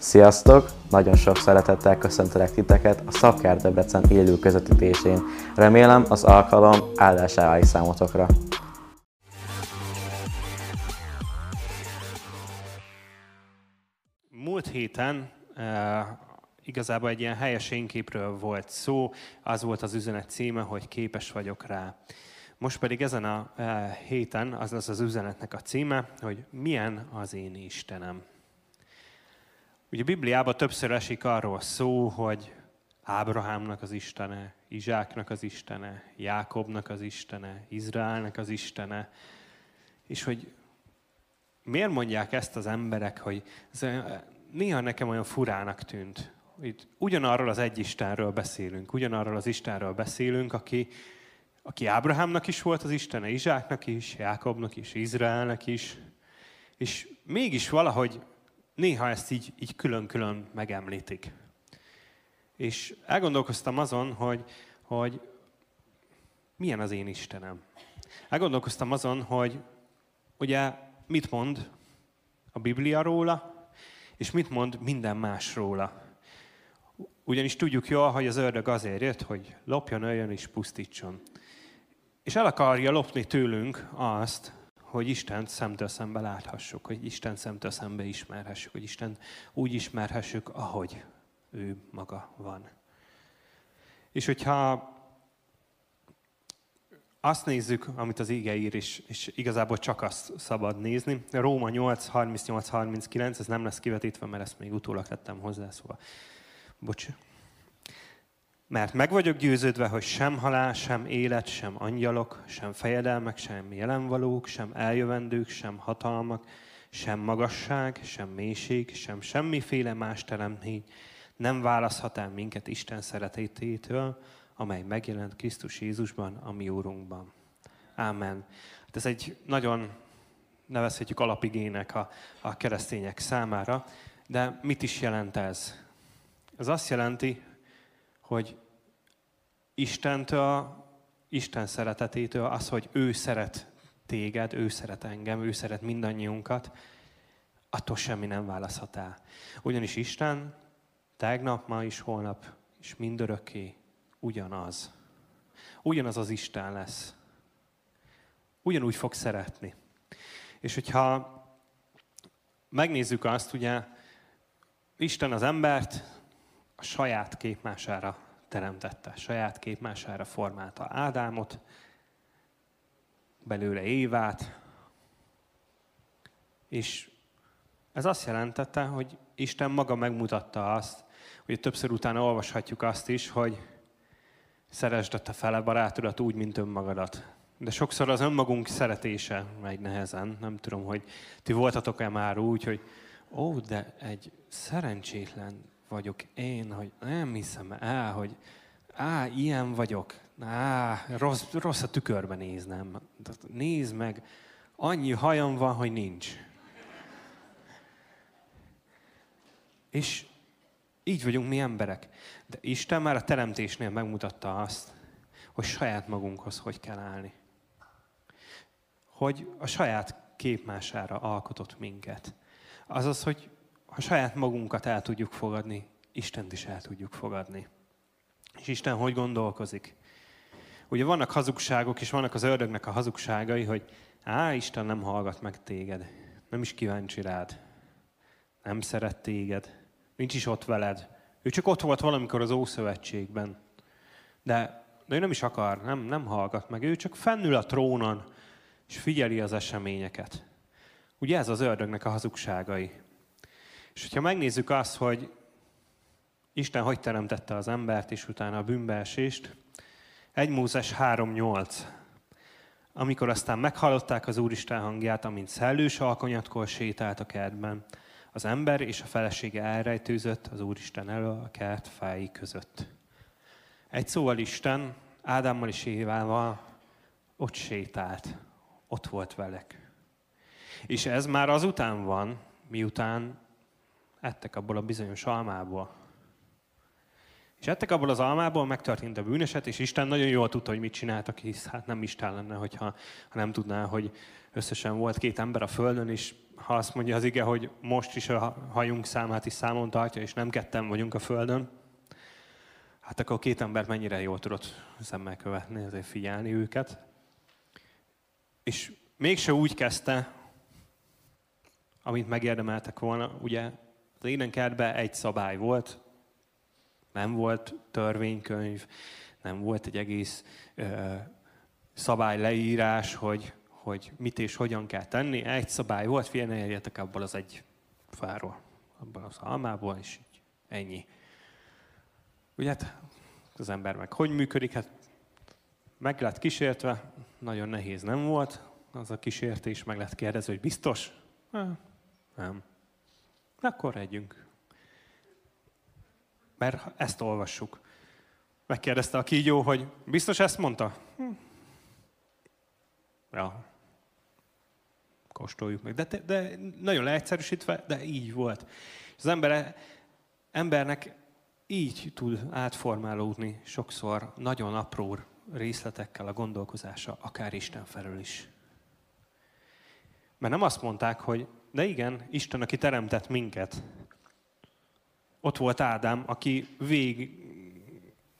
Sziasztok! Nagyon sok szeretettel köszöntelek titeket a Szabkár Debrecen élő közvetítésén. Remélem az alkalom áldásá válik számotokra. Múlt héten uh, igazából egy ilyen helyes énképről volt szó, az volt az üzenet címe, hogy képes vagyok rá. Most pedig ezen a uh, héten az az üzenetnek a címe, hogy milyen az én Istenem. Ugye a Bibliában többször esik arról szó, hogy Ábrahámnak az Istene, Izsáknak az Istene, Jákobnak az Istene, Izraelnek az Istene, és hogy miért mondják ezt az emberek, hogy ez néha nekem olyan furának tűnt. Itt ugyanarról az egy Istenről beszélünk, ugyanarról az Istenről beszélünk, aki, aki Ábrahámnak is volt az Istene, Izsáknak is, Jákobnak is, Izraelnek is, és mégis valahogy néha ezt így, így külön-külön megemlítik. És elgondolkoztam azon, hogy, hogy milyen az én Istenem. Elgondolkoztam azon, hogy ugye mit mond a Biblia róla, és mit mond minden más róla. Ugyanis tudjuk jól, hogy az ördög azért jött, hogy lopjon, öljön és pusztítson. És el akarja lopni tőlünk azt, hogy Isten szemtől szembe láthassuk, hogy Isten szemtől szembe ismerhessük, hogy Isten úgy ismerhessük, ahogy ő maga van. És hogyha azt nézzük, amit az ége ír, és, és igazából csak azt szabad nézni. Róma 8, 38-39, ez nem lesz kivetítve, mert ezt még utólag tettem hozzá, szóval bocs. Mert meg vagyok győződve, hogy sem halál, sem élet, sem angyalok, sem fejedelmek, sem jelenvalók, sem eljövendők, sem hatalmak, sem magasság, sem mélység, sem semmiféle más teremtmény nem választhat el minket Isten szeretetétől, amely megjelent Krisztus Jézusban, a mi Úrunkban. Ámen. Hát ez egy nagyon nevezhetjük alapigének a, a keresztények számára, de mit is jelent ez? Ez azt jelenti, hogy Istentől, Isten szeretetétől, az, hogy ő szeret téged, ő szeret engem, ő szeret mindannyiunkat, attól semmi nem választhat el. Ugyanis Isten tegnap, ma is, holnap és mindörökké ugyanaz. Ugyanaz az Isten lesz. Ugyanúgy fog szeretni. És hogyha megnézzük azt, ugye, Isten az embert a saját képmására teremtette, saját képmására formálta Ádámot, belőle Évát, és ez azt jelentette, hogy Isten maga megmutatta azt, hogy többször utána olvashatjuk azt is, hogy szeresd a te fele barátodat úgy, mint önmagadat. De sokszor az önmagunk szeretése megy nehezen. Nem tudom, hogy ti voltatok-e már úgy, hogy ó, de egy szerencsétlen vagyok én, hogy nem hiszem el, hogy á, ilyen vagyok, á, rossz, rossz a tükörbe néznem. Nézd meg, annyi hajam van, hogy nincs. És így vagyunk mi emberek. De Isten már a teremtésnél megmutatta azt, hogy saját magunkhoz hogy kell állni. Hogy a saját képmására alkotott minket. Azaz, hogy ha saját magunkat el tudjuk fogadni, Istent is el tudjuk fogadni. És Isten hogy gondolkozik? Ugye vannak hazugságok, és vannak az ördögnek a hazugságai, hogy á, Isten nem hallgat meg téged, nem is kíváncsi rád, nem szeret téged, nincs is ott veled. Ő csak ott volt valamikor az Ószövetségben. De, de ő nem is akar, nem, nem hallgat meg. Ő csak fennül a trónon, és figyeli az eseményeket. Ugye ez az ördögnek a hazugságai. És hogyha megnézzük azt, hogy Isten hogy teremtette az embert, és utána a bűnbeesést, 1 Mózes 3.8. Amikor aztán meghallották az Úristen hangját, amint szellős alkonyatkor sétált a kertben, az ember és a felesége elrejtőzött az Úristen elől a kert fái között. Egy szóval Isten Ádámmal és Évával ott sétált, ott volt velek. És ez már azután van, miután ettek abból a bizonyos almából. És ettek abból az almából, megtörtént a bűneset, és Isten nagyon jól tudta, hogy mit csináltak, hisz hát nem Isten lenne, hogyha, ha nem tudná, hogy összesen volt két ember a földön, és ha azt mondja az ige, hogy most is a hajunk számát is számon tartja, és nem ketten vagyunk a földön, hát akkor két ember mennyire jól tudott szemmel követni, azért figyelni őket. És mégse úgy kezdte, amit megérdemeltek volna. Ugye az édenkertben egy szabály volt, nem volt törvénykönyv, nem volt egy egész ö, szabály leírás, hogy, hogy mit és hogyan kell tenni. Egy szabály volt, fél ne érjetek abból az egy fáról, abban az almából, és így ennyi. Ugye hát az ember meg hogy működik? Hát meg lett kísértve, nagyon nehéz nem volt, az a kísértés, meg lett kérdezve, hogy biztos? Nem. Akkor együnk. Mert ezt olvassuk. Megkérdezte a kígyó, hogy biztos ezt mondta? Hm. Ja. Kóstoljuk meg. De, de nagyon leegyszerűsítve, de így volt. Az ember, embernek így tud átformálódni sokszor nagyon apró részletekkel a gondolkozása, akár Isten felől is. Mert nem azt mondták, hogy de igen, Isten, aki teremtett minket. Ott volt Ádám, aki vég,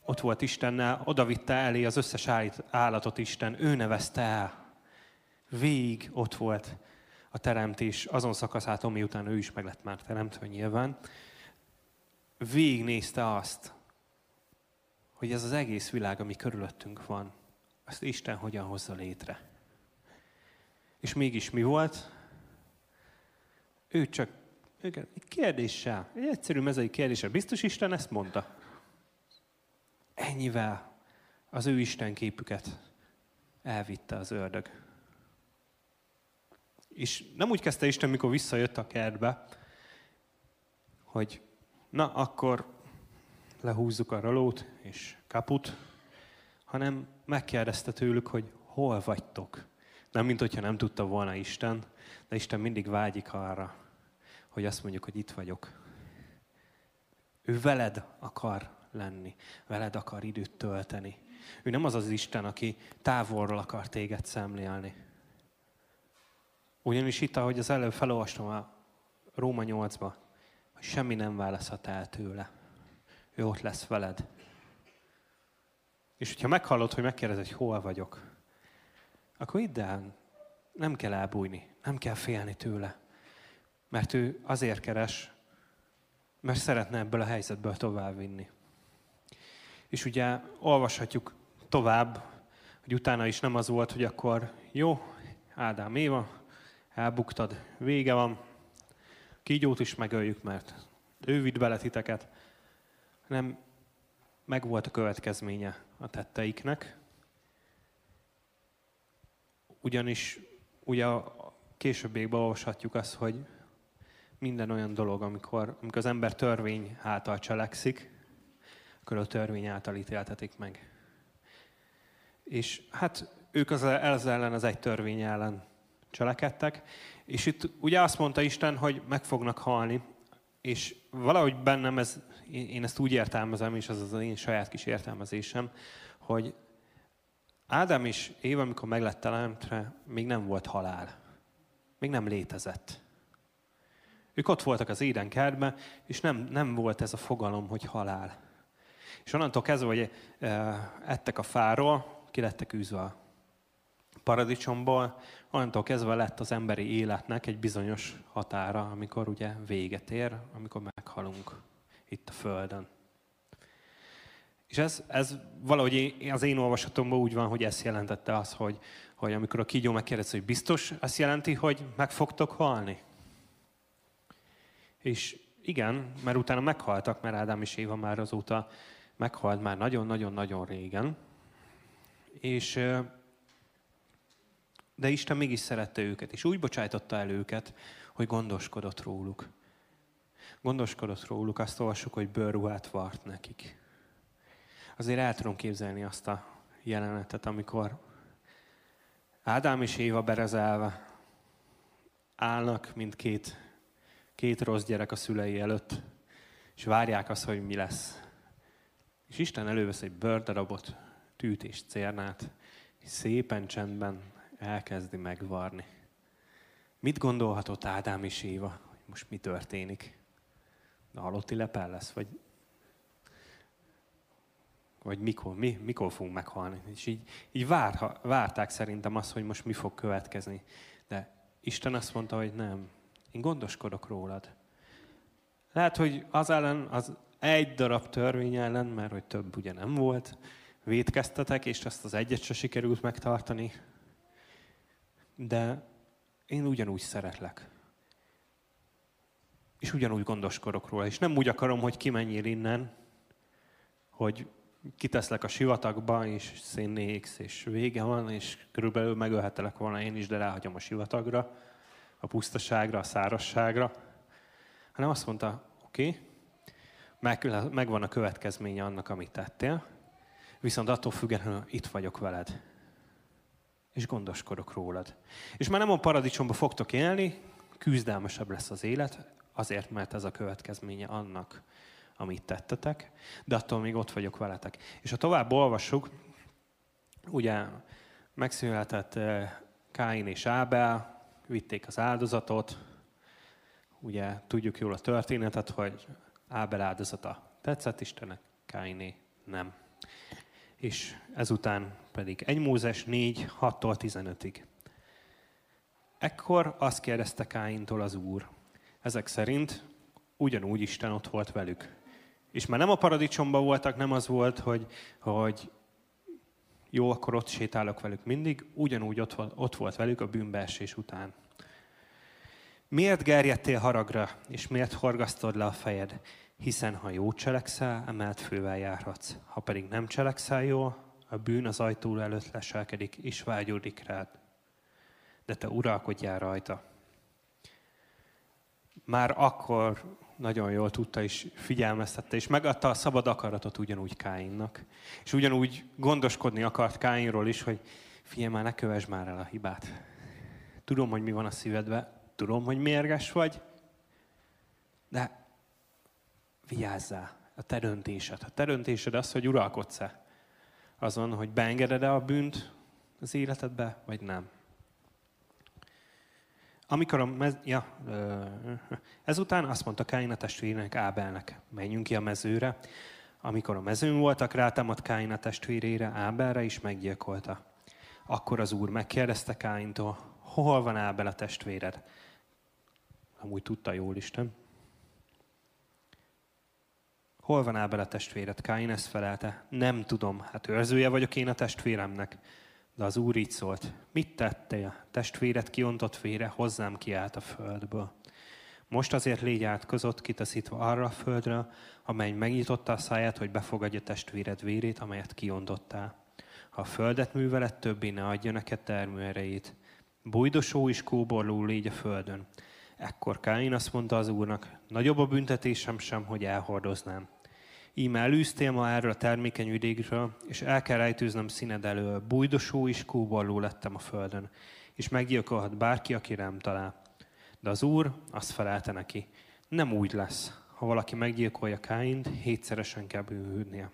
ott volt Istennel, odavitte elé az összes állatot Isten, ő nevezte el. Vég ott volt a teremtés azon szakaszától, miután ő is meg lett már teremtve nyilván. Végignézte azt, hogy ez az egész világ, ami körülöttünk van, azt Isten hogyan hozza létre. És mégis mi volt? Ő csak igen, egy kérdéssel, egy egyszerű mezei kérdéssel. Biztos Isten ezt mondta? Ennyivel az ő Isten képüket elvitte az ördög. És nem úgy kezdte Isten, mikor visszajött a kertbe, hogy na, akkor lehúzzuk a rolót és kaput, hanem megkérdezte tőlük, hogy hol vagytok. Nem, mint hogyha nem tudta volna Isten, de Isten mindig vágyik arra, hogy azt mondjuk, hogy itt vagyok. Ő veled akar lenni, veled akar időt tölteni. Ő nem az az Isten, aki távolról akar téged szemlélni. Ugyanis itt, ahogy az előbb felolvastam a Róma 8-ba, hogy semmi nem választhat el tőle. Ő ott lesz veled. És hogyha meghallod, hogy megkérdezed, hogy hol vagyok, akkor idd el, nem kell elbújni, nem kell félni tőle. Mert ő azért keres, mert szeretne ebből a helyzetből tovább vinni. És ugye olvashatjuk tovább, hogy utána is nem az volt, hogy akkor jó, Ádám Éva, elbuktad, vége van, kígyót is megöljük, mert ő vitt bele titeket, meg volt a következménye a tetteiknek. Ugyanis ugye a későbbiekben olvashatjuk azt, hogy minden olyan dolog, amikor, amikor az ember törvény által cselekszik, akkor a törvény által ítéltetik meg. És hát ők az, az ellen, az egy törvény ellen cselekedtek, és itt ugye azt mondta Isten, hogy meg fognak halni, és valahogy bennem ez, én ezt úgy értelmezem, és az az én saját kis értelmezésem, hogy Ádám és Éva, amikor meg lett teremtve, még nem volt halál. Még nem létezett. Ők ott voltak az éden kertben, és nem, nem volt ez a fogalom, hogy halál. És onnantól kezdve, hogy e, ettek a fáról, ki lettek űzve a paradicsomból, onnantól kezdve lett az emberi életnek egy bizonyos határa, amikor ugye véget ér, amikor meghalunk itt a Földön. És ez, ez valahogy az én olvasatomban úgy van, hogy ezt jelentette az, hogy, hogy amikor a kígyó megkérdezi, hogy biztos, azt jelenti, hogy meg fogtok halni? És igen, mert utána meghaltak, mert Ádám és Éva már azóta meghalt már nagyon-nagyon-nagyon régen. És, de Isten mégis szerette őket, és úgy bocsájtotta el őket, hogy gondoskodott róluk. Gondoskodott róluk, azt olvassuk, hogy bőrruhát vart nekik. Azért el tudom képzelni azt a jelenetet, amikor Ádám és Éva berezelve állnak, mint két két rossz gyerek a szülei előtt, és várják azt, hogy mi lesz. És Isten elővesz egy bőrdarabot, tűt és cérnát, és szépen csendben elkezdi megvarni. Mit gondolhatott Ádám és Éva, hogy most mi történik? De halotti lepel lesz, vagy, vagy mikor, mi, mikor fogunk meghalni? És így, így vár, várták szerintem azt, hogy most mi fog következni. De Isten azt mondta, hogy nem, én gondoskodok rólad. Lehet, hogy az ellen, az egy darab törvény ellen, mert hogy több ugye nem volt, védkeztetek, és azt az egyet se sikerült megtartani. De én ugyanúgy szeretlek. És ugyanúgy gondoskodok róla. És nem úgy akarom, hogy kimenjél innen, hogy kiteszlek a sivatagba, és szénnéksz, és vége van, és körülbelül megölhetelek volna én is, de ráhagyom a sivatagra, a pusztaságra, a szárasságra. Hanem azt mondta, oké, okay, meg, megvan a következménye annak, amit tettél, viszont attól függetlenül itt vagyok veled. És gondoskodok rólad. És már nem a paradicsomba fogtok élni, küzdelmesebb lesz az élet, azért, mert ez a következménye annak, amit tettetek, de attól még ott vagyok veletek. És ha tovább olvassuk, ugye megszületett eh, Káin és Ábel, vitték az áldozatot, ugye tudjuk jól a történetet, hogy Ábel áldozata tetszett Istennek, Káiné nem. És ezután pedig 1 Mózes 4, 6-tól 15-ig. Ekkor azt kérdezte Káintól az Úr. Ezek szerint ugyanúgy Isten ott volt velük. És már nem a paradicsomban voltak, nem az volt, hogy, hogy jó, akkor ott sétálok velük mindig, ugyanúgy ott, ott volt velük a bűnbeesés után. Miért gerjedtél haragra, és miért horgasztod le a fejed? Hiszen ha jó cselekszel, emelt fővel járhatsz. Ha pedig nem cselekszel jól, a bűn az ajtó előtt leselkedik, és vágyódik rád. De te uralkodjál rajta. Már akkor nagyon jól tudta és figyelmeztette, és megadta a szabad akaratot ugyanúgy Káinnak. És ugyanúgy gondoskodni akart Káinról is, hogy figyelj már, ne kövess már el a hibát. Tudom, hogy mi van a szívedben, Tudom, hogy mérges vagy, de vigyázzál, a te döntésed. A te döntésed az, hogy uralkodsz-e azon, hogy beengeded-e a bűnt az életedbe, vagy nem. Amikor a mez... ja, ezután azt mondta Káin a testvérének Ábelnek, menjünk ki a mezőre. Amikor a mezőn voltak, rátámadt Káin a testvérére, Ábelre is meggyilkolta. Akkor az úr megkérdezte Káintól, hol van Ábel a testvéred? Amúgy tudta jól Isten. Hol van Ábel a testvéred? Káin ezt felelte. Nem tudom, hát őrzője vagyok én a testvéremnek. De az Úr így szólt. Mit tettél? Testvéred kiontott vére, hozzám kiállt a földből. Most azért légy átkozott, kitaszítva arra a földre, amely megnyitotta a száját, hogy befogadja testvéred vérét, amelyet kiontottál. Ha a földet művelet többé ne adja neked termőerejét. Bújdosó és kóborló légy a földön. Ekkor Káin azt mondta az úrnak, nagyobb a büntetésem sem, hogy elhordoznám. Íme elűztél ma erről a termékeny vidékről, és el kell rejtőznöm színed elől. Bújdosó és kóborló lettem a földön, és meggyilkolhat bárki, aki rám talál. De az úr azt felelte neki, nem úgy lesz. Ha valaki meggyilkolja Káint, hétszeresen kell bűnhődnie.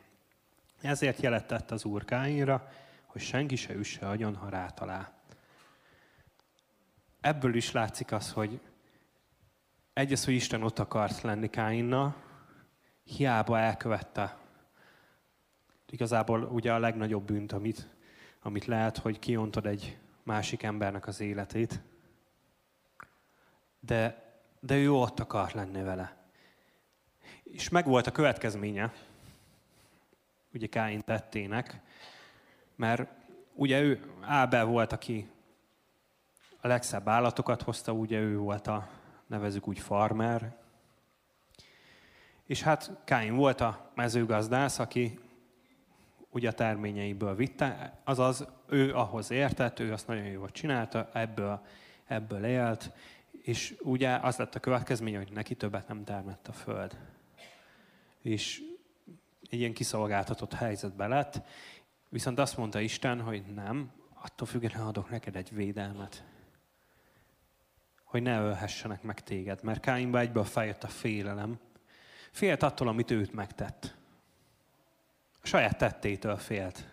Ezért jelet tett az úr Káinra, hogy senki se üsse agyon, ha rátalál. Ebből is látszik az, hogy egy hogy Isten ott akart lenni Káinnal, hiába elkövette igazából ugye a legnagyobb bűnt, amit, amit lehet, hogy kiontod egy másik embernek az életét. De, de ő ott akart lenni vele. És meg volt a következménye, ugye Káin tettének, mert ugye ő, Ábel volt, aki a legszebb állatokat hozta, ugye ő volt a, nevezük úgy farmer. És hát Káin volt a mezőgazdász, aki ugye a terményeiből vitte, azaz ő ahhoz értett, ő azt nagyon jól csinálta, ebből, ebből élt, és ugye az lett a következménye, hogy neki többet nem termett a föld. És egy ilyen kiszolgáltatott helyzetbe lett, viszont azt mondta Isten, hogy nem, attól függetlenül adok neked egy védelmet hogy ne ölhessenek meg téged, mert Káinba egyből feljött a félelem. Félt attól, amit őt megtett. A saját tettétől félt.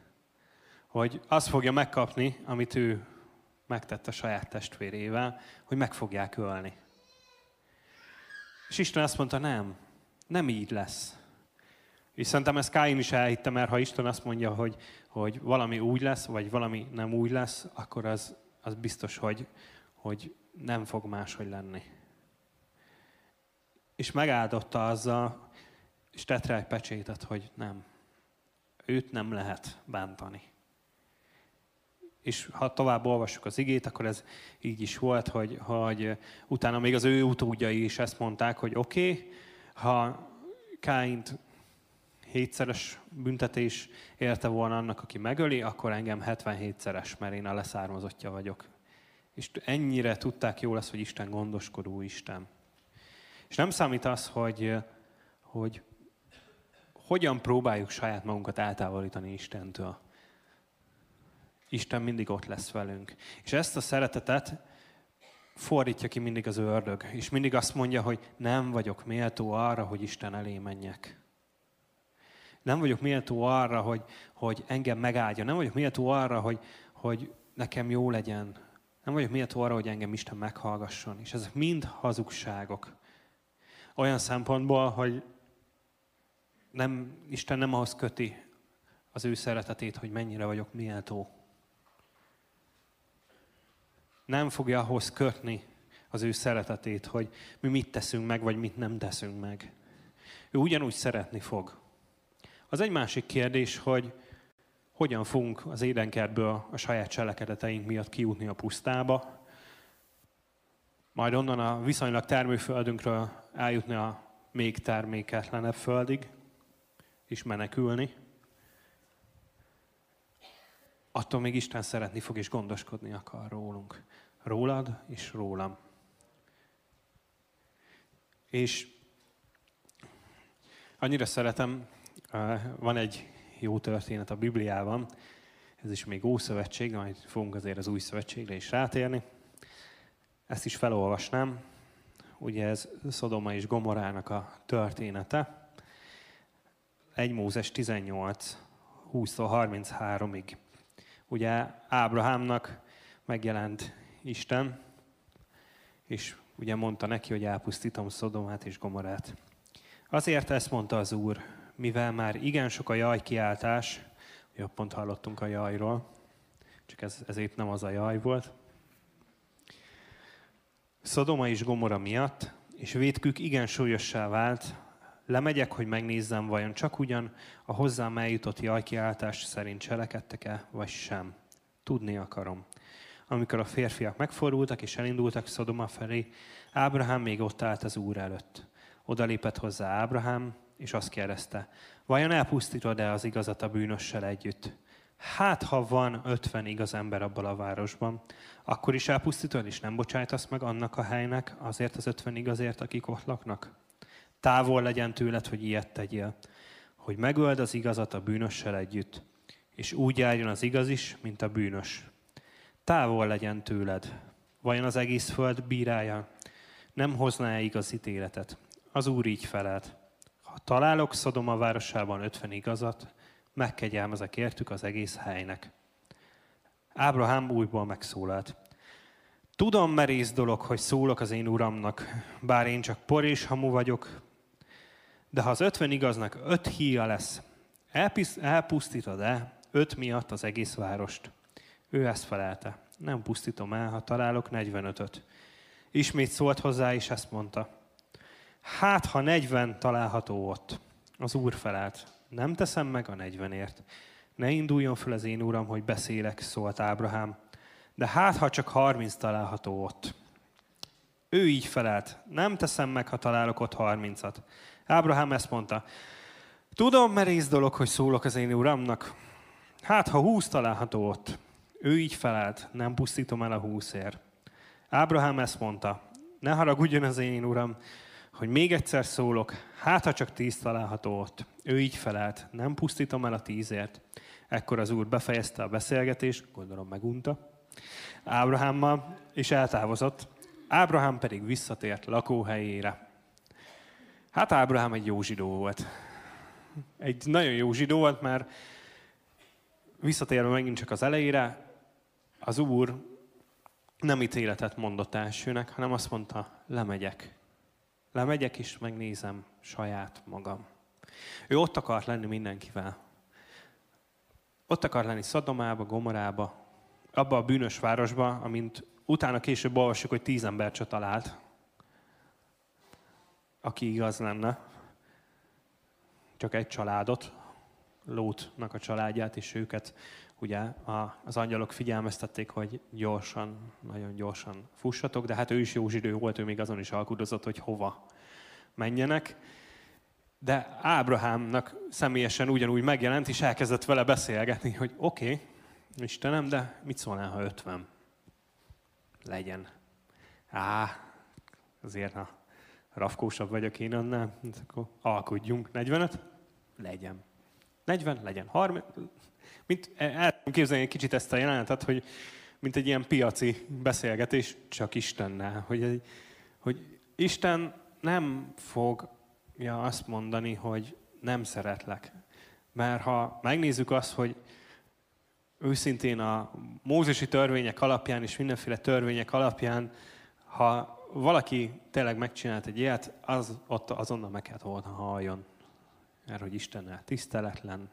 Hogy azt fogja megkapni, amit ő megtett a saját testvérével, hogy meg fogják ölni. És Isten azt mondta, nem, nem így lesz. És szerintem ezt Káin is elhitte, mert ha Isten azt mondja, hogy, hogy valami úgy lesz, vagy valami nem úgy lesz, akkor az, az biztos, hogy, hogy nem fog máshogy lenni. És megáldotta azzal, és tett rá egy pecsétet, hogy nem. Őt nem lehet bántani. És ha tovább olvassuk az igét, akkor ez így is volt, hogy, hogy utána még az ő utódjai is ezt mondták, hogy oké, okay, ha Káint hétszeres büntetés érte volna annak, aki megöli, akkor engem 77-szeres, mert én a leszármazottja vagyok. És ennyire tudták jól ezt, hogy Isten gondoskodó Isten. És nem számít az, hogy, hogy hogyan próbáljuk saját magunkat eltávolítani Istentől. Isten mindig ott lesz velünk. És ezt a szeretetet fordítja ki mindig az ördög, és mindig azt mondja, hogy nem vagyok méltó arra, hogy Isten elé menjek. Nem vagyok méltó arra, hogy, hogy engem megáldja. Nem vagyok méltó arra, hogy, hogy nekem jó legyen. Nem vagyok méltó arra, hogy engem Isten meghallgasson. És ezek mind hazugságok. Olyan szempontból, hogy nem, Isten nem ahhoz köti az ő szeretetét, hogy mennyire vagyok méltó. Nem fogja ahhoz kötni az ő szeretetét, hogy mi mit teszünk meg, vagy mit nem teszünk meg. Ő ugyanúgy szeretni fog. Az egy másik kérdés, hogy hogyan fogunk az édenkertből a saját cselekedeteink miatt kijutni a pusztába, majd onnan a viszonylag termőföldünkről eljutni a még terméketlenebb földig, és menekülni, attól még Isten szeretni fog és gondoskodni akar rólunk. Rólad és rólam. És annyira szeretem, van egy jó történet a Bibliában, ez is még Ószövetség, majd fogunk azért az Új Szövetségre is rátérni. Ezt is felolvasnám. Ugye ez Szodoma és Gomorának a története. 1 Mózes 18, 20-33-ig. Ugye Ábrahámnak megjelent Isten, és ugye mondta neki, hogy elpusztítom Szodomát és Gomorát. Azért ezt mondta az Úr, mivel már igen sok a jajkiáltás, ugye pont hallottunk a jajról, csak ez, ezért nem az a jaj volt. Szodoma és Gomora miatt, és vétkük igen súlyossá vált, Lemegyek, hogy megnézzem, vajon csak ugyan a hozzám eljutott jajkiáltás szerint cselekedtek-e, vagy sem. Tudni akarom. Amikor a férfiak megfordultak és elindultak Szodoma felé, Ábrahám még ott állt az Úr előtt. Oda lépett hozzá Ábrahám, és azt kérdezte, vajon elpusztítod-e az igazat a bűnössel együtt? Hát, ha van ötven igaz ember abban a városban, akkor is elpusztítod, és nem bocsájtasz meg annak a helynek azért az ötven igazért, akik ott laknak? Távol legyen tőled, hogy ilyet tegyél, hogy megöld az igazat a bűnössel együtt, és úgy járjon az igaz is, mint a bűnös. Távol legyen tőled. Vajon az egész föld bírája nem hozná-e igaz ítéletet? Az Úr így felelt. Ha találok Szodoma városában ötven igazat, megkegyelmezek értük az egész helynek. Ábrahám újból megszólalt. Tudom merész dolog, hogy szólok az én uramnak, bár én csak por és hamu vagyok, de ha az ötven igaznak öt híja lesz, elpusztítod-e öt miatt az egész várost? Ő ezt felelte. Nem pusztítom el, ha találok 45-öt. Ismét szólt hozzá, és ezt mondta. Hát, ha 40 található ott. Az úr felelt. Nem teszem meg a 40-ért. Ne induljon fel az én uram, hogy beszélek, szólt Ábrahám. De hát, ha csak 30 található ott. Ő így felelt. Nem teszem meg, ha találok ott 30-at. Ábrahám ezt mondta, tudom merész dolog, hogy szólok az én uramnak. Hát, ha húsz található ott. Ő így felelt, nem pusztítom el a húszért. Ábrahám ezt mondta, ne haragudjon az én uram, hogy még egyszer szólok, hát ha csak tíz található ott. Ő így felelt, nem pusztítom el a tízért. Ekkor az úr befejezte a beszélgetést, gondolom megunta, Ábrahámmal, és eltávozott. Ábrahám pedig visszatért lakóhelyére. Hát Ábrahám egy jó zsidó volt. Egy nagyon jó zsidó volt, mert visszatérve megint csak az elejére, az Úr nem ítéletet mondott elsőnek, hanem azt mondta, lemegyek. Lemegyek és megnézem saját magam. Ő ott akart lenni mindenkivel. Ott akar lenni Szadomába, Gomorába, abba a bűnös városba, amint utána később olvassuk, hogy tíz ember talált, aki igaz lenne. Csak egy családot, Lótnak a családját, és őket ugye az angyalok figyelmeztették, hogy gyorsan, nagyon gyorsan fussatok, de hát ő is jó zsidő volt, ő még azon is alkudozott, hogy hova menjenek. De Ábrahámnak személyesen ugyanúgy megjelent, és elkezdett vele beszélgetni, hogy oké, okay, Istenem, de mit szólnál, ha 50? Legyen. Á, azért ha rafkósabb vagyok én annál, akkor alkudjunk. 45? Legyen. 40? Legyen. 30? Mint, el tudom képzelni egy kicsit ezt a jelenetet, hogy mint egy ilyen piaci beszélgetés csak Istennel. Hogy, hogy Isten nem fogja azt mondani, hogy nem szeretlek. Mert ha megnézzük azt, hogy őszintén a mózesi törvények alapján és mindenféle törvények alapján, ha valaki tényleg megcsinált egy ilyet, az ott azonnal meg kellett volna halljon. Mert hogy Istennel tiszteletlen,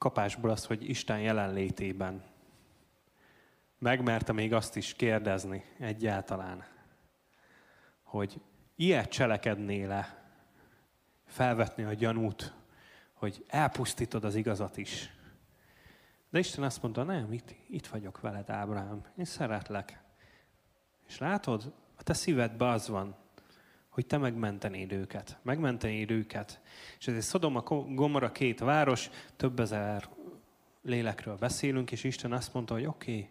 kapásból az, hogy Isten jelenlétében megmerte még azt is kérdezni egyáltalán, hogy ilyet cselekedné le, felvetni a gyanút, hogy elpusztítod az igazat is. De Isten azt mondta, nem, itt, itt vagyok veled, Ábrahám, én szeretlek. És látod, a te szívedben az van, hogy te megmentenéd őket. Megmentenéd őket. És ez egy Szodoma, Gomora két város, több ezer lélekről beszélünk, és Isten azt mondta, hogy oké, okay,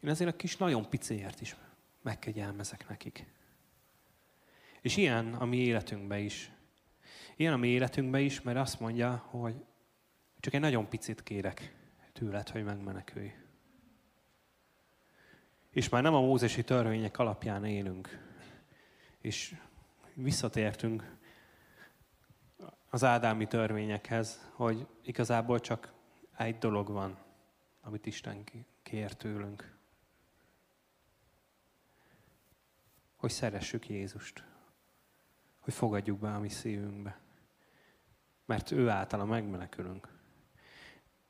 én ezért a kis nagyon picéért is megkegyelmezek nekik. És ilyen a mi életünkben is. Ilyen a mi életünkben is, mert azt mondja, hogy csak egy nagyon picit kérek tőled, hogy megmenekülj. És már nem a mózesi törvények alapján élünk. És visszatértünk az ádámi törvényekhez, hogy igazából csak egy dolog van, amit Isten kér tőlünk. Hogy szeressük Jézust. Hogy fogadjuk be a mi szívünkbe. Mert ő általa megmenekülünk.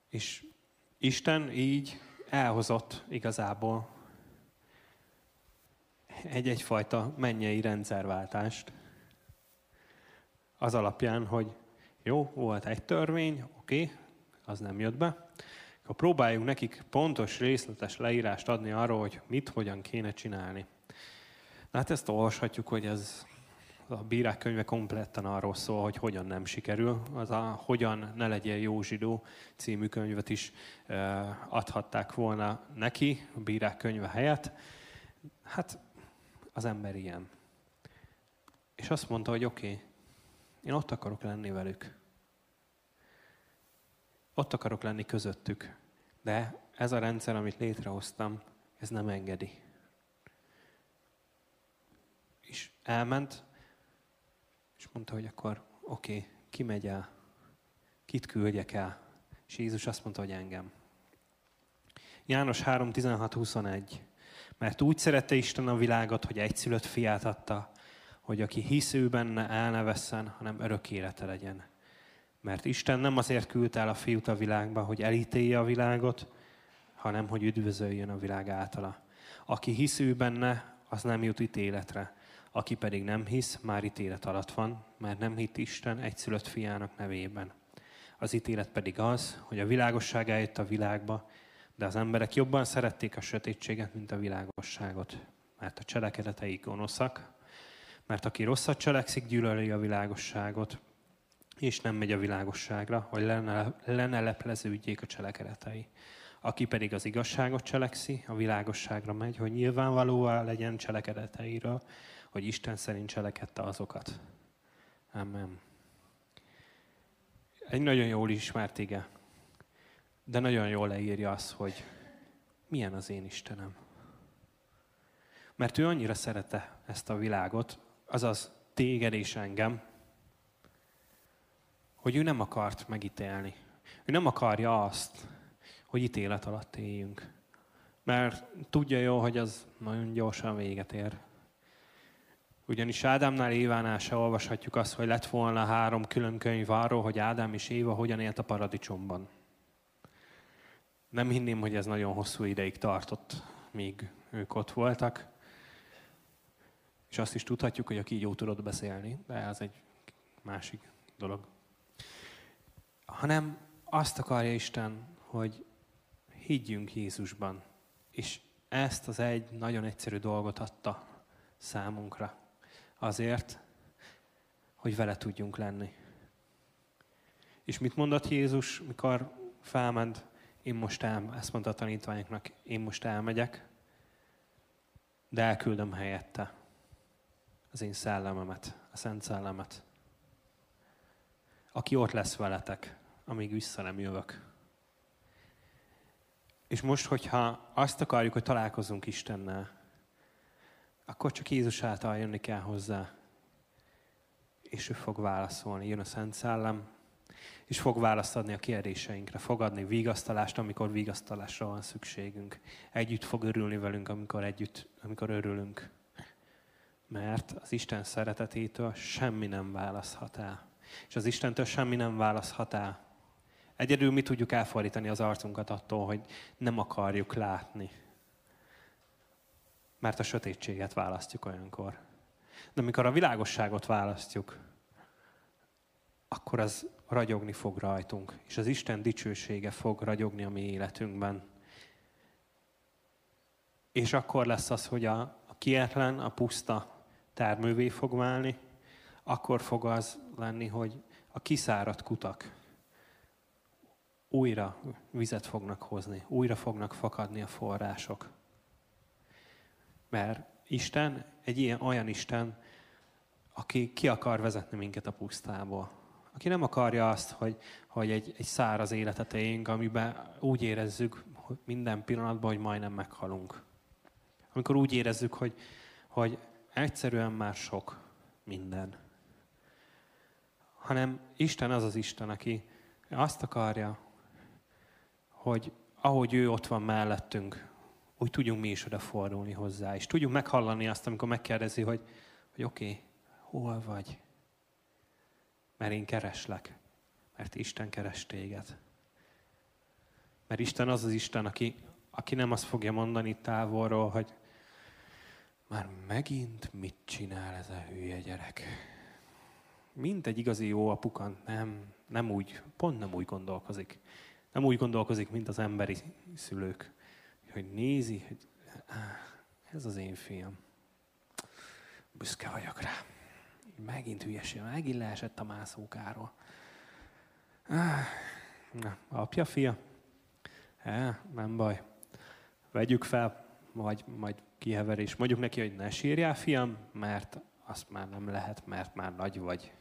És Isten így elhozott igazából egy-egyfajta mennyei rendszerváltást. Az alapján, hogy jó, volt egy törvény, oké, az nem jött be. Akkor próbáljunk nekik pontos, részletes leírást adni arról, hogy mit, hogyan kéne csinálni. Na hát ezt olvashatjuk, hogy ez a bírák könyve kompletten arról szól, hogy hogyan nem sikerül. Az a Hogyan ne legyen jó zsidó című könyvet is adhatták volna neki, a bírák könyve helyett. Hát az ember ilyen. És azt mondta, hogy oké, okay, én ott akarok lenni velük. Ott akarok lenni közöttük. De ez a rendszer, amit létrehoztam, ez nem engedi. És elment, és mondta, hogy akkor oké, okay, ki el? Kit küldjek el? És Jézus azt mondta, hogy engem. János 3, 16, 21. Mert úgy szerette Isten a világot, hogy egyszülött fiát adta, hogy aki hisz ő benne, el ne vesszen, hanem örök élete legyen. Mert Isten nem azért küldte el a fiút a világba, hogy elítélje a világot, hanem hogy üdvözöljön a világ általa. Aki hisz ő benne, az nem jut ítéletre. Aki pedig nem hisz, már ítélet alatt van, mert nem hitt Isten egyszülött fiának nevében. Az ítélet pedig az, hogy a világosság eljött a világba, de az emberek jobban szerették a sötétséget, mint a világosságot, mert a cselekedetei gonoszak, mert aki rosszat cselekszik, gyűlöli a világosságot, és nem megy a világosságra, hogy lenne, lenne lepleződjék a cselekedetei. Aki pedig az igazságot cselekszi, a világosságra megy, hogy nyilvánvalóan legyen cselekedeteiről, hogy Isten szerint cselekedte azokat. Amen. Egy nagyon jól ismert ige, de nagyon jól leírja azt, hogy milyen az én Istenem. Mert ő annyira szerette ezt a világot, azaz téged és engem, hogy ő nem akart megítélni. Ő nem akarja azt, hogy ítélet alatt éljünk, Mert tudja jó, hogy az nagyon gyorsan véget ér. Ugyanis Ádámnál, Évánál se olvashatjuk azt, hogy lett volna három külön könyv arról, hogy Ádám és Éva hogyan élt a paradicsomban. Nem hinném, hogy ez nagyon hosszú ideig tartott, míg ők ott voltak. És azt is tudhatjuk, hogy aki jó tudott beszélni, de ez egy másik dolog. Hanem azt akarja Isten, hogy higgyünk Jézusban. És ezt az egy nagyon egyszerű dolgot adta számunkra. Azért, hogy vele tudjunk lenni. És mit mondott Jézus, mikor felment, én most el, ezt mondta a tanítványoknak, én most elmegyek, de elküldöm helyette az én szellememet, a Szent Szellemet, aki ott lesz veletek, amíg vissza nem jövök. És most, hogyha azt akarjuk, hogy találkozunk Istennel, akkor csak Jézus által jönni kell hozzá. És ő fog válaszolni. Jön a Szent Szellem, és fog választ adni a kérdéseinkre, fog adni vigasztalást, amikor vigasztalásra van szükségünk. Együtt fog örülni velünk, amikor együtt, amikor örülünk. Mert az Isten szeretetétől semmi nem választhat el. És az Istentől semmi nem választhat el. Egyedül mi tudjuk elfordítani az arcunkat attól, hogy nem akarjuk látni. Mert a sötétséget választjuk olyankor. De amikor a világosságot választjuk, akkor az ragyogni fog rajtunk, és az Isten dicsősége fog ragyogni a mi életünkben. És akkor lesz az, hogy a, a kietlen, a puszta termővé fog válni, akkor fog az lenni, hogy a kiszáradt kutak újra vizet fognak hozni, újra fognak fakadni a források. Mert Isten egy ilyen olyan Isten, aki ki akar vezetni minket a pusztából. Aki nem akarja azt, hogy, hogy egy, egy száraz életet éljünk, amiben úgy érezzük hogy minden pillanatban, hogy majdnem meghalunk. Amikor úgy érezzük, hogy, hogy egyszerűen már sok minden. Hanem Isten az az Isten, aki azt akarja, hogy ahogy ő ott van mellettünk, úgy tudjunk mi is odafordulni hozzá, és tudjunk meghallani azt, amikor megkérdezi, hogy, hogy oké, okay, hol vagy? Mert én kereslek, mert Isten keres téged. Mert Isten az az Isten, aki, aki nem azt fogja mondani távolról, hogy már megint mit csinál ez a hülye gyerek. Mint egy igazi jó apukan, nem, nem úgy, pont nem úgy gondolkozik. Nem úgy gondolkozik, mint az emberi szülők, hogy nézi, hogy ez az én fiam. Büszke vagyok rá. Megint hülyeség, megint leesett a mászókáról. Na, apja, fia? E, nem baj. Vegyük fel, majd, majd kiheverés. Mondjuk neki, hogy ne sírjál, fiam, mert azt már nem lehet, mert már nagy vagy.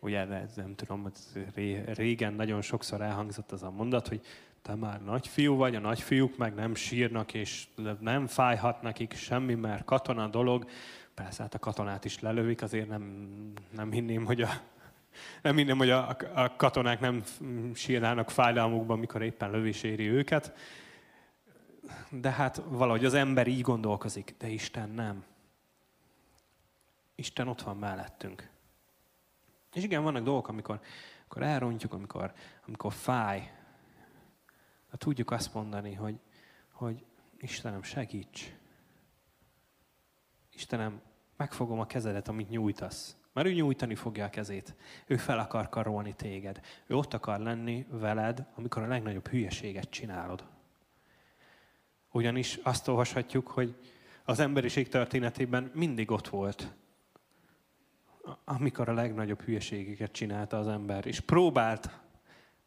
Ugye, ez nem tudom, régen nagyon sokszor elhangzott az a mondat, hogy te már nagyfiú vagy, a nagyfiúk meg nem sírnak, és nem fájhat nekik semmi, mert katona dolog. Persze, hát a katonát is lelövik, azért nem, nem hinném, hogy a, nem hinném, hogy a, a katonák nem sírnának fájdalmukban, mikor éppen lövés éri őket. De hát valahogy az ember így gondolkozik, de Isten nem. Isten ott van mellettünk. És igen, vannak dolgok, amikor, amikor elrontjuk, amikor, amikor fáj. De tudjuk azt mondani, hogy, hogy Istenem, segíts. Istenem, megfogom a kezedet, amit nyújtasz. Mert ő nyújtani fogja a kezét. Ő fel akar karolni téged. Ő ott akar lenni veled, amikor a legnagyobb hülyeséget csinálod. Ugyanis azt olvashatjuk, hogy az emberiség történetében mindig ott volt amikor a legnagyobb hülyeségeket csinálta az ember, és próbált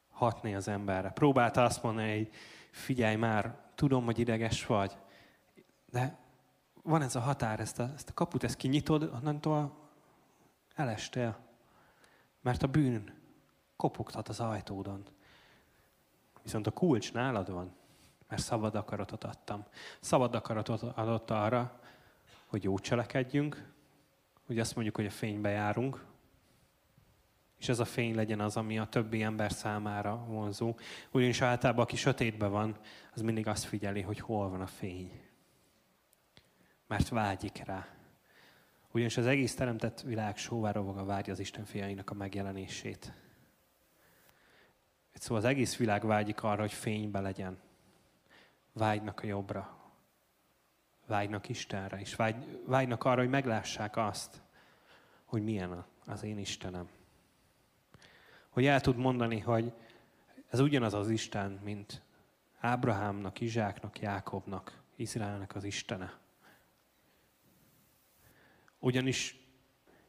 hatni az emberre. Próbálta azt mondani, hogy figyelj már, tudom, hogy ideges vagy, de van ez a határ, ezt a, ezt a kaput, ezt kinyitod, onnantól elestél. Mert a bűn kopogtat az ajtódon. Viszont a kulcs nálad van, mert szabad akaratot adtam. Szabad akaratot adott arra, hogy jó cselekedjünk, hogy azt mondjuk, hogy a fénybe járunk, és ez a fény legyen az, ami a többi ember számára vonzó. Ugyanis általában, aki sötétben van, az mindig azt figyeli, hogy hol van a fény. Mert vágyik rá. Ugyanis az egész teremtett világ sóvárovoga várja az Isten fiainak a megjelenését. Szóval az egész világ vágyik arra, hogy fénybe legyen. Vágynak a jobbra. Vágynak Istenre, és vágy, vágynak arra, hogy meglássák azt, hogy milyen az én Istenem. Hogy el tud mondani, hogy ez ugyanaz az Isten, mint Ábrahámnak, Izsáknak, Jákobnak, Izraelnek az Istene. Ugyanis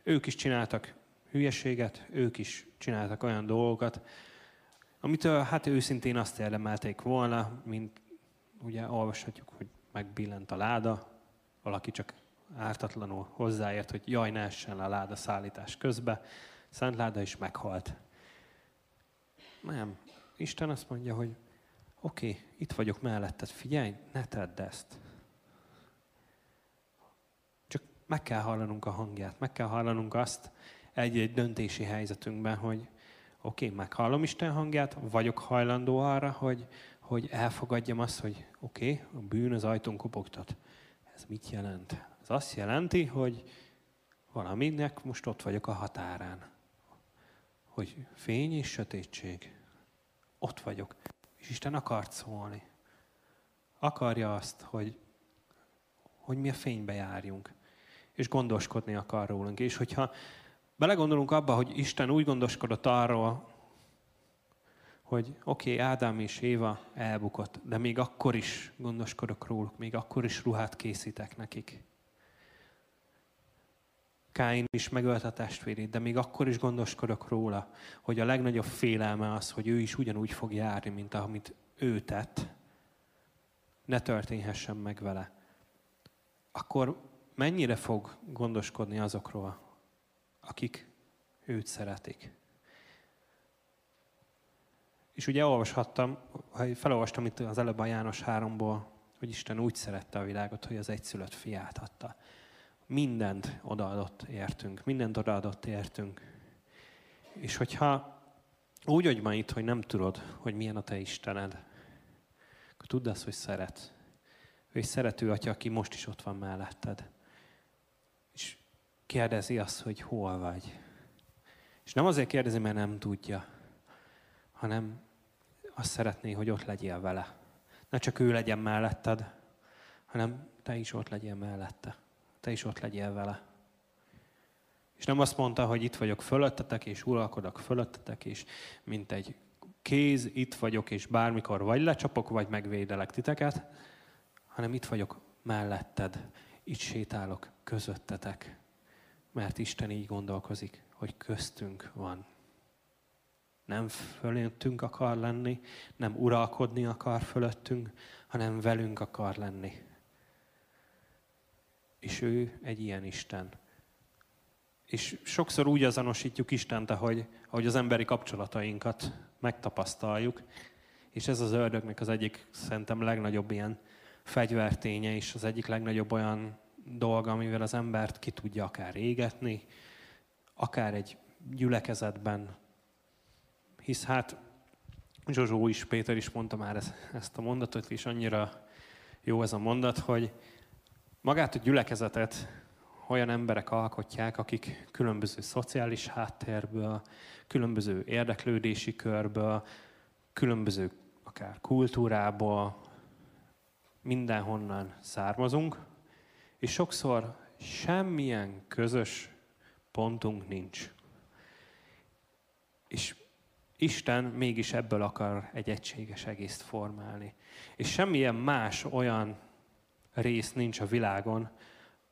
ők is csináltak hülyeséget, ők is csináltak olyan dolgokat, amitől hát őszintén azt érdemelték volna, mint ugye olvashatjuk, hogy megbillent a láda, valaki csak ártatlanul hozzáért, hogy jaj, ne essen a láda szállítás közbe, Szent láda is meghalt. Nem. Isten azt mondja, hogy oké, okay, itt vagyok melletted, figyelj, ne tedd ezt. Csak meg kell hallanunk a hangját, meg kell hallanunk azt egy-egy döntési helyzetünkben, hogy oké, okay, meghallom Isten hangját, vagyok hajlandó arra, hogy, hogy elfogadjam azt, hogy oké, okay, a bűn az ajtón kopogtat. Ez mit jelent? Ez azt jelenti, hogy valaminek most ott vagyok a határán. Hogy fény és sötétség. Ott vagyok. És Isten akart szólni. Akarja azt, hogy, hogy mi a fénybe járjunk. És gondoskodni akar rólunk. És hogyha belegondolunk abba, hogy Isten úgy gondoskodott arról, hogy oké, okay, Ádám és Éva elbukott, de még akkor is gondoskodok róluk, még akkor is ruhát készítek nekik. Káin is megölt a testvérét, de még akkor is gondoskodok róla, hogy a legnagyobb félelme az, hogy ő is ugyanúgy fog járni, mint amit ő tett. Ne történhessen meg vele. Akkor mennyire fog gondoskodni azokról, akik őt szeretik? És ugye olvashattam, felolvastam itt az előbb a János 3-ból, hogy Isten úgy szerette a világot, hogy az egyszülött fiát adta. Mindent odaadott értünk, mindent odaadott értünk. És hogyha úgy vagy ma itt, hogy nem tudod, hogy milyen a te Istened, akkor tudd azt, hogy szeret. Ő egy szerető atya, aki most is ott van melletted. Kérdezi azt, hogy hol vagy. És nem azért kérdezi, mert nem tudja, hanem azt szeretné, hogy ott legyél vele. Ne csak ő legyen melletted, hanem te is ott legyél mellette. Te is ott legyél vele. És nem azt mondta, hogy itt vagyok fölöttetek, és uralkodok fölöttetek, és mint egy kéz, itt vagyok, és bármikor vagy lecsapok, vagy megvédelek titeket, hanem itt vagyok melletted, itt sétálok közöttetek, mert Isten így gondolkozik, hogy köztünk van nem fölöttünk akar lenni, nem uralkodni akar fölöttünk, hanem velünk akar lenni. És ő egy ilyen Isten. És sokszor úgy azonosítjuk Istent, ahogy, ahogy az emberi kapcsolatainkat megtapasztaljuk, és ez az ördögnek az egyik szerintem legnagyobb ilyen fegyverténye, és az egyik legnagyobb olyan dolga, amivel az embert ki tudja akár égetni, akár egy gyülekezetben, hisz hát Zsozsó is, Péter is mondta már ezt a mondatot, és annyira jó ez a mondat, hogy magát a gyülekezetet olyan emberek alkotják, akik különböző szociális háttérből, különböző érdeklődési körből, különböző akár kultúrából, mindenhonnan származunk, és sokszor semmilyen közös pontunk nincs. És Isten mégis ebből akar egy egységes egészt formálni. És semmilyen más olyan rész nincs a világon,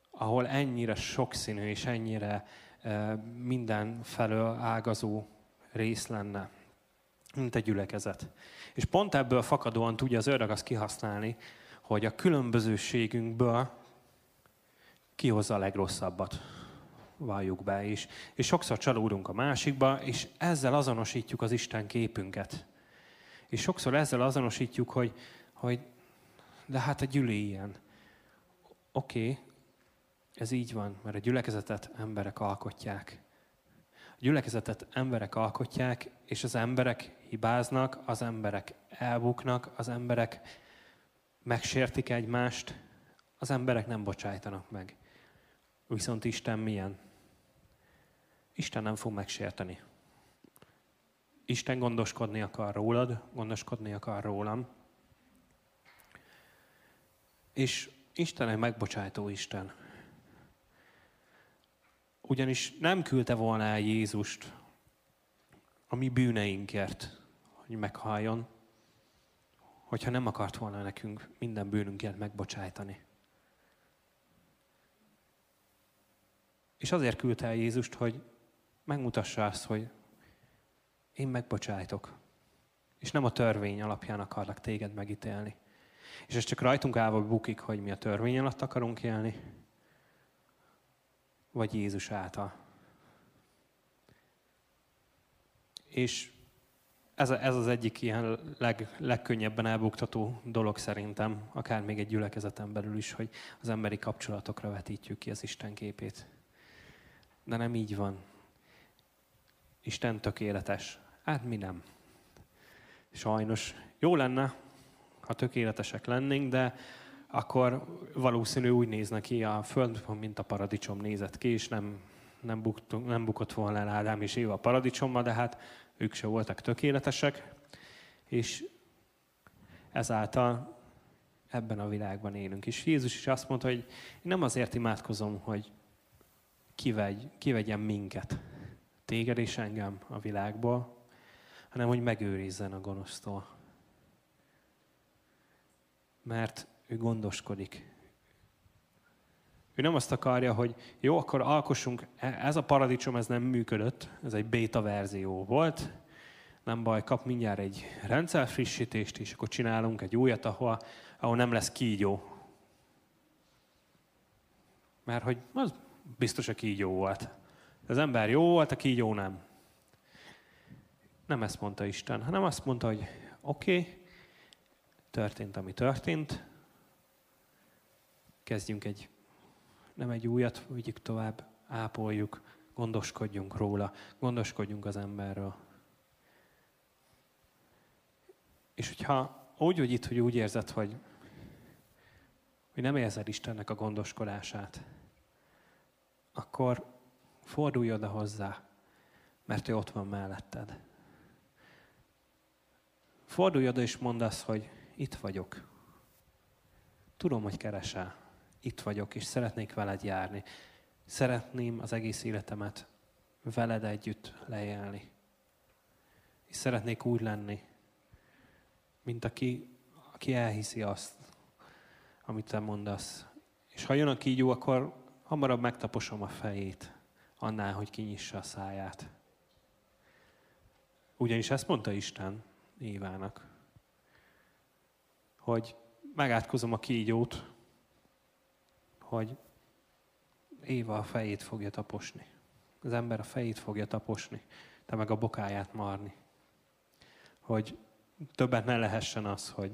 ahol ennyire sokszínű és ennyire e, minden felől ágazó rész lenne, mint egy gyülekezet. És pont ebből fakadóan tudja az ördög azt kihasználni, hogy a különbözőségünkből kihozza a legrosszabbat valljuk be is. És sokszor csalódunk a másikba, és ezzel azonosítjuk az Isten képünket. És sokszor ezzel azonosítjuk, hogy, hogy de hát a gyüli ilyen. Oké, okay, ez így van, mert a gyülekezetet emberek alkotják. A gyülekezetet emberek alkotják, és az emberek hibáznak, az emberek elbuknak, az emberek megsértik egymást, az emberek nem bocsájtanak meg. Viszont Isten milyen? Isten nem fog megsérteni. Isten gondoskodni akar rólad, gondoskodni akar rólam. És Isten egy megbocsájtó Isten. Ugyanis nem küldte volna el Jézust a mi bűneinkért, hogy meghalljon, hogyha nem akart volna nekünk minden bűnünkért megbocsájtani. És azért küldte el Jézust, hogy megmutassa azt, hogy én megbocsájtok. És nem a törvény alapján akarlak téged megítélni. És ez csak rajtunk állva bukik, hogy mi a törvény alatt akarunk élni, vagy Jézus által. És ez, ez az egyik ilyen leg, legkönnyebben elbuktató dolog szerintem, akár még egy gyülekezeten belül is, hogy az emberi kapcsolatokra vetítjük ki az Isten képét. De nem így van. Isten tökéletes. Hát mi nem. Sajnos jó lenne, ha tökéletesek lennénk, de akkor valószínű úgy nézne ki a föld, mint a paradicsom nézett ki, és nem, nem, buktunk, nem bukott volna el Ádám és Éva a paradicsommal, de hát ők se voltak tökéletesek, és ezáltal ebben a világban élünk. És Jézus is azt mondta, hogy én nem azért imádkozom, hogy kivegy, kivegyen minket, téged és engem a világból, hanem hogy megőrizzen a gonosztól. Mert ő gondoskodik. Ő nem azt akarja, hogy jó, akkor alkossunk, e, ez a paradicsom, ez nem működött, ez egy beta verzió volt, nem baj, kap mindjárt egy rendszerfrissítést, és akkor csinálunk egy újat, ahol, ahol nem lesz kígyó. Mert hogy az biztos a kígyó volt. Az ember jó volt, a kígyó nem. Nem ezt mondta Isten, hanem azt mondta, hogy oké, okay, történt, ami történt, kezdjünk egy, nem egy újat, vigyük tovább, ápoljuk, gondoskodjunk róla, gondoskodjunk az emberről. És hogyha úgy vagy itt, hogy úgy érzed, hogy, hogy nem érzed Istennek a gondoskodását, akkor fordulj oda hozzá, mert ő ott van melletted. Fordulj oda és mondd azt, hogy itt vagyok. Tudom, hogy keresel. Itt vagyok, és szeretnék veled járni. Szeretném az egész életemet veled együtt leélni. És szeretnék úgy lenni, mint aki, aki elhiszi azt, amit te mondasz. És ha jön a kígyó, akkor hamarabb megtaposom a fejét, annál, hogy kinyissa a száját. Ugyanis ezt mondta Isten Évának, hogy megátkozom a kígyót, hogy Éva a fejét fogja taposni. Az ember a fejét fogja taposni, te meg a bokáját marni. Hogy többet ne lehessen az, hogy,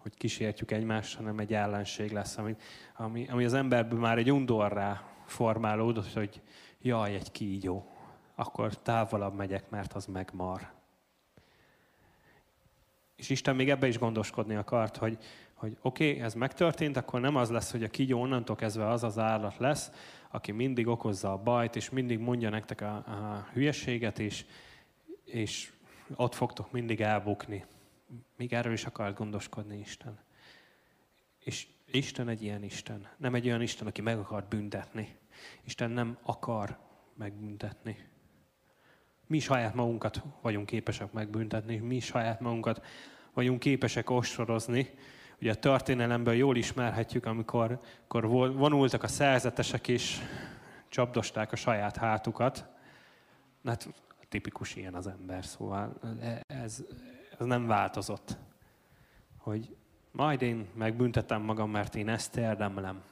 hogy kísértjük egymást, hanem egy ellenség lesz, ami, ami, ami az emberből már egy undorrá formálódott, hogy jaj, egy kígyó, akkor távolabb megyek, mert az megmar. És Isten még ebbe is gondoskodni akart, hogy, hogy oké, okay, ez megtörtént, akkor nem az lesz, hogy a kígyó onnantól kezdve az az állat lesz, aki mindig okozza a bajt, és mindig mondja nektek a, a hülyeséget, és, és ott fogtok mindig elbukni. Még erről is akart gondoskodni Isten. És Isten egy ilyen Isten. Nem egy olyan Isten, aki meg akar büntetni. Isten nem akar megbüntetni. Mi saját magunkat vagyunk képesek megbüntetni, mi saját magunkat vagyunk képesek ostorozni. Ugye a történelemből jól ismerhetjük, amikor, amikor vonultak a szerzetesek és csapdosták a saját hátukat. Hát tipikus ilyen az ember, szóval ez, ez nem változott. Hogy majd én megbüntetem magam, mert én ezt érdemlem.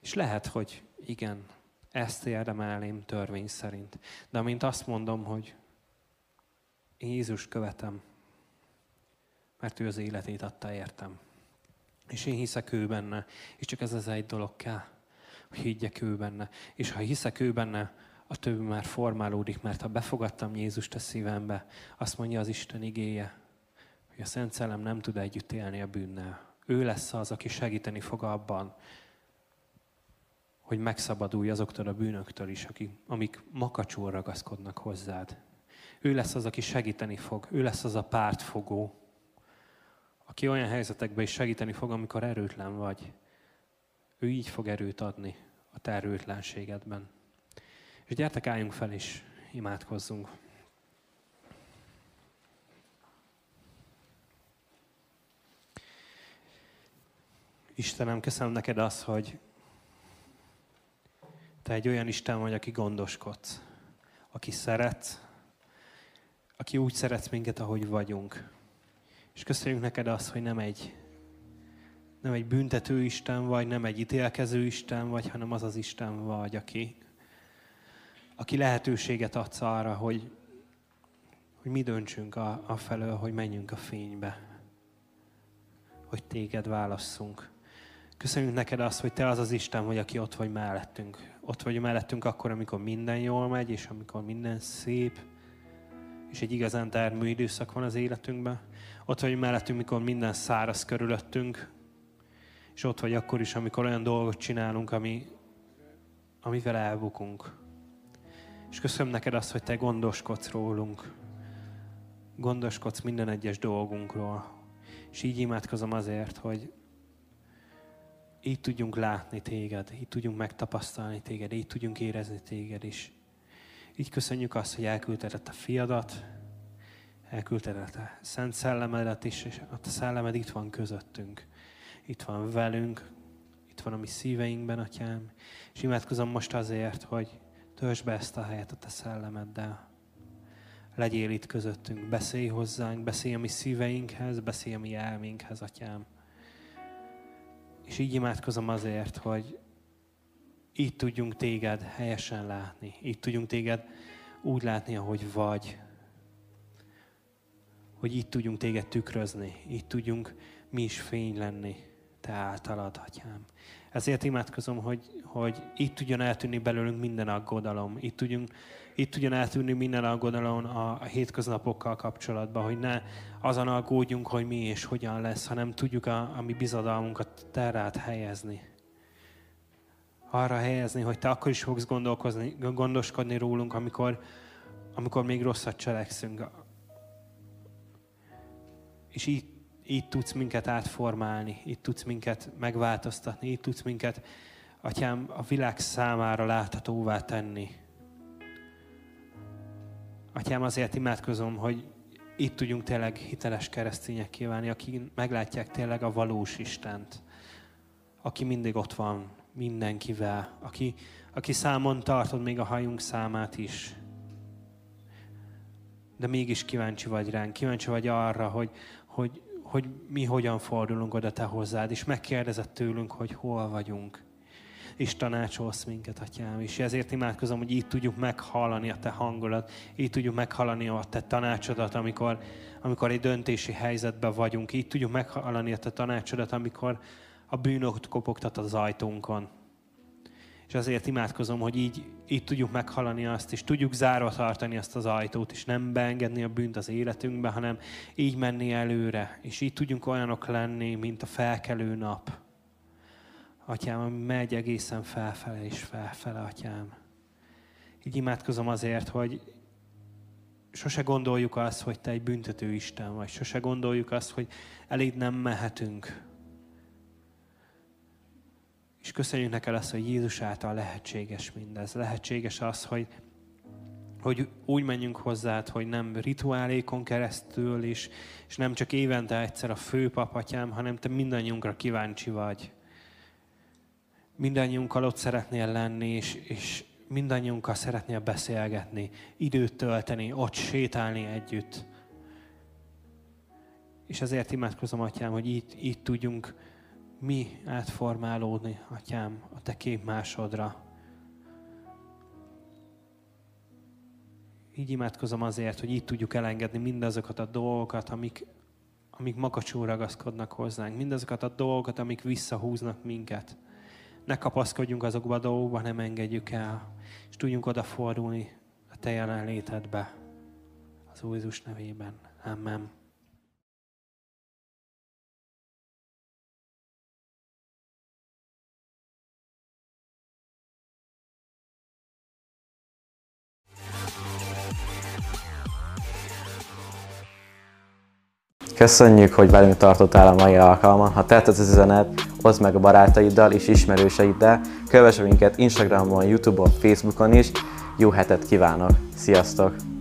És lehet, hogy igen, ezt érdemelném törvény szerint. De amint azt mondom, hogy én Jézus követem, mert ő az életét adta értem. És én hiszek ő benne, és csak ez az egy dolog kell, hogy higgyek ő benne. És ha hiszek ő benne, a többi már formálódik, mert ha befogadtam Jézust a szívembe, azt mondja az Isten igéje, hogy a Szent Szellem nem tud együtt élni a bűnnel. Ő lesz az, aki segíteni fog abban, hogy megszabadulj azoktól a bűnöktől is, akik, amik makacsul ragaszkodnak hozzád. Ő lesz az, aki segíteni fog. Ő lesz az a pártfogó, aki olyan helyzetekben is segíteni fog, amikor erőtlen vagy. Ő így fog erőt adni a te erőtlenségedben. És gyertek, álljunk fel és imádkozzunk. Istenem, köszönöm neked azt, hogy te egy olyan Isten vagy, aki gondoskodsz, aki szeret, aki úgy szeretsz minket, ahogy vagyunk. És köszönjük neked azt, hogy nem egy, nem egy büntető Isten vagy, nem egy ítélkező Isten vagy, hanem az az Isten vagy, aki, aki lehetőséget adsz arra, hogy, hogy mi döntsünk a, a felől, hogy menjünk a fénybe. Hogy téged válasszunk. Köszönjük neked azt, hogy te az az Isten vagy, aki ott vagy mellettünk. Ott vagy mellettünk akkor, amikor minden jól megy, és amikor minden szép, és egy igazán termő időszak van az életünkben. Ott vagy mellettünk, mikor minden száraz körülöttünk, és ott vagy akkor is, amikor olyan dolgot csinálunk, ami, amivel elbukunk. És köszönöm neked azt, hogy te gondoskodsz rólunk. Gondoskodsz minden egyes dolgunkról. És így imádkozom azért, hogy így tudjunk látni téged, így tudjunk megtapasztalni téged, így tudjunk érezni téged is. Így köszönjük azt, hogy elküldted a fiadat, elküldted a szent szellemedet is, és a te szellemed itt van közöttünk. Itt van velünk, itt van a mi szíveinkben, atyám. És imádkozom most azért, hogy töltsd be ezt a helyet a te szellemeddel. Legyél itt közöttünk, beszélj hozzánk, beszélj a mi szíveinkhez, beszélj a mi elménkhez, atyám. És így imádkozom azért, hogy így tudjunk téged helyesen látni. Így tudjunk téged úgy látni, ahogy vagy. Hogy így tudjunk téged tükrözni. Így tudjunk mi is fény lenni te általad, atyám. Ezért imádkozom, hogy, hogy itt tudjon eltűnni belőlünk minden aggodalom. Itt, tudjunk, itt tudjon eltűnni minden aggodalom a, a hétköznapokkal kapcsolatban, hogy ne azon aggódjunk, hogy mi és hogyan lesz, hanem tudjuk a, a mi bizadalmunkat terát helyezni. Arra helyezni, hogy te akkor is fogsz gondolkozni, gondoskodni rólunk, amikor, amikor még rosszat cselekszünk. És így így tudsz minket átformálni, így tudsz minket megváltoztatni, így tudsz minket, Atyám, a világ számára láthatóvá tenni. Atyám, azért imádkozom, hogy itt tudjunk tényleg hiteles keresztények kívánni, akik meglátják tényleg a valós Istent, aki mindig ott van mindenkivel, aki, aki számon tartod még a hajunk számát is. De mégis kíváncsi vagy ránk, kíváncsi vagy arra, hogy, hogy, hogy mi hogyan fordulunk oda Te hozzád, és megkérdezett tőlünk, hogy hol vagyunk. És tanácsolsz minket, Atyám. És ezért imádkozom, hogy így tudjuk meghallani a Te hangolat, így tudjuk meghallani a Te tanácsodat, amikor, amikor egy döntési helyzetben vagyunk. Így tudjuk meghallani a Te tanácsodat, amikor a bűnök kopogtat az ajtónkon. És azért imádkozom, hogy így, így tudjuk meghalani azt, és tudjuk zárva tartani azt az ajtót, és nem beengedni a bűnt az életünkbe, hanem így menni előre, és így tudjunk olyanok lenni, mint a felkelő nap. Atyám, ami megy egészen felfele és felfele, Atyám. Így imádkozom azért, hogy sose gondoljuk azt, hogy Te egy büntető Isten vagy. Sose gondoljuk azt, hogy eléd nem mehetünk. És köszönjük neked azt, hogy Jézus által lehetséges mindez. Lehetséges az, hogy, hogy úgy menjünk hozzád, hogy nem rituálékon keresztül, és, és nem csak évente egyszer a főpapatyám, hanem te mindannyiunkra kíváncsi vagy. Mindannyiunkkal ott szeretnél lenni, és, és mindannyiunkkal szeretnél beszélgetni, időt tölteni, ott sétálni együtt. És ezért imádkozom, Atyám, hogy itt, itt tudjunk mi átformálódni, Atyám, a Te képmásodra. Így imádkozom azért, hogy így tudjuk elengedni mindazokat a dolgokat, amik, amik makacsul ragaszkodnak hozzánk, mindazokat a dolgokat, amik visszahúznak minket. Ne kapaszkodjunk azokba a dolgokba, nem engedjük el, és tudjunk odafordulni a Te jelenlétedbe. Az Úr Jézus nevében. Amen. Köszönjük, hogy velünk tartottál a mai alkalman. Ha tetszett az üzenet, oszd meg a barátaiddal és ismerőseiddel. Kövess minket Instagramon, Youtube-on, Facebookon is. Jó hetet kívánok! Sziasztok!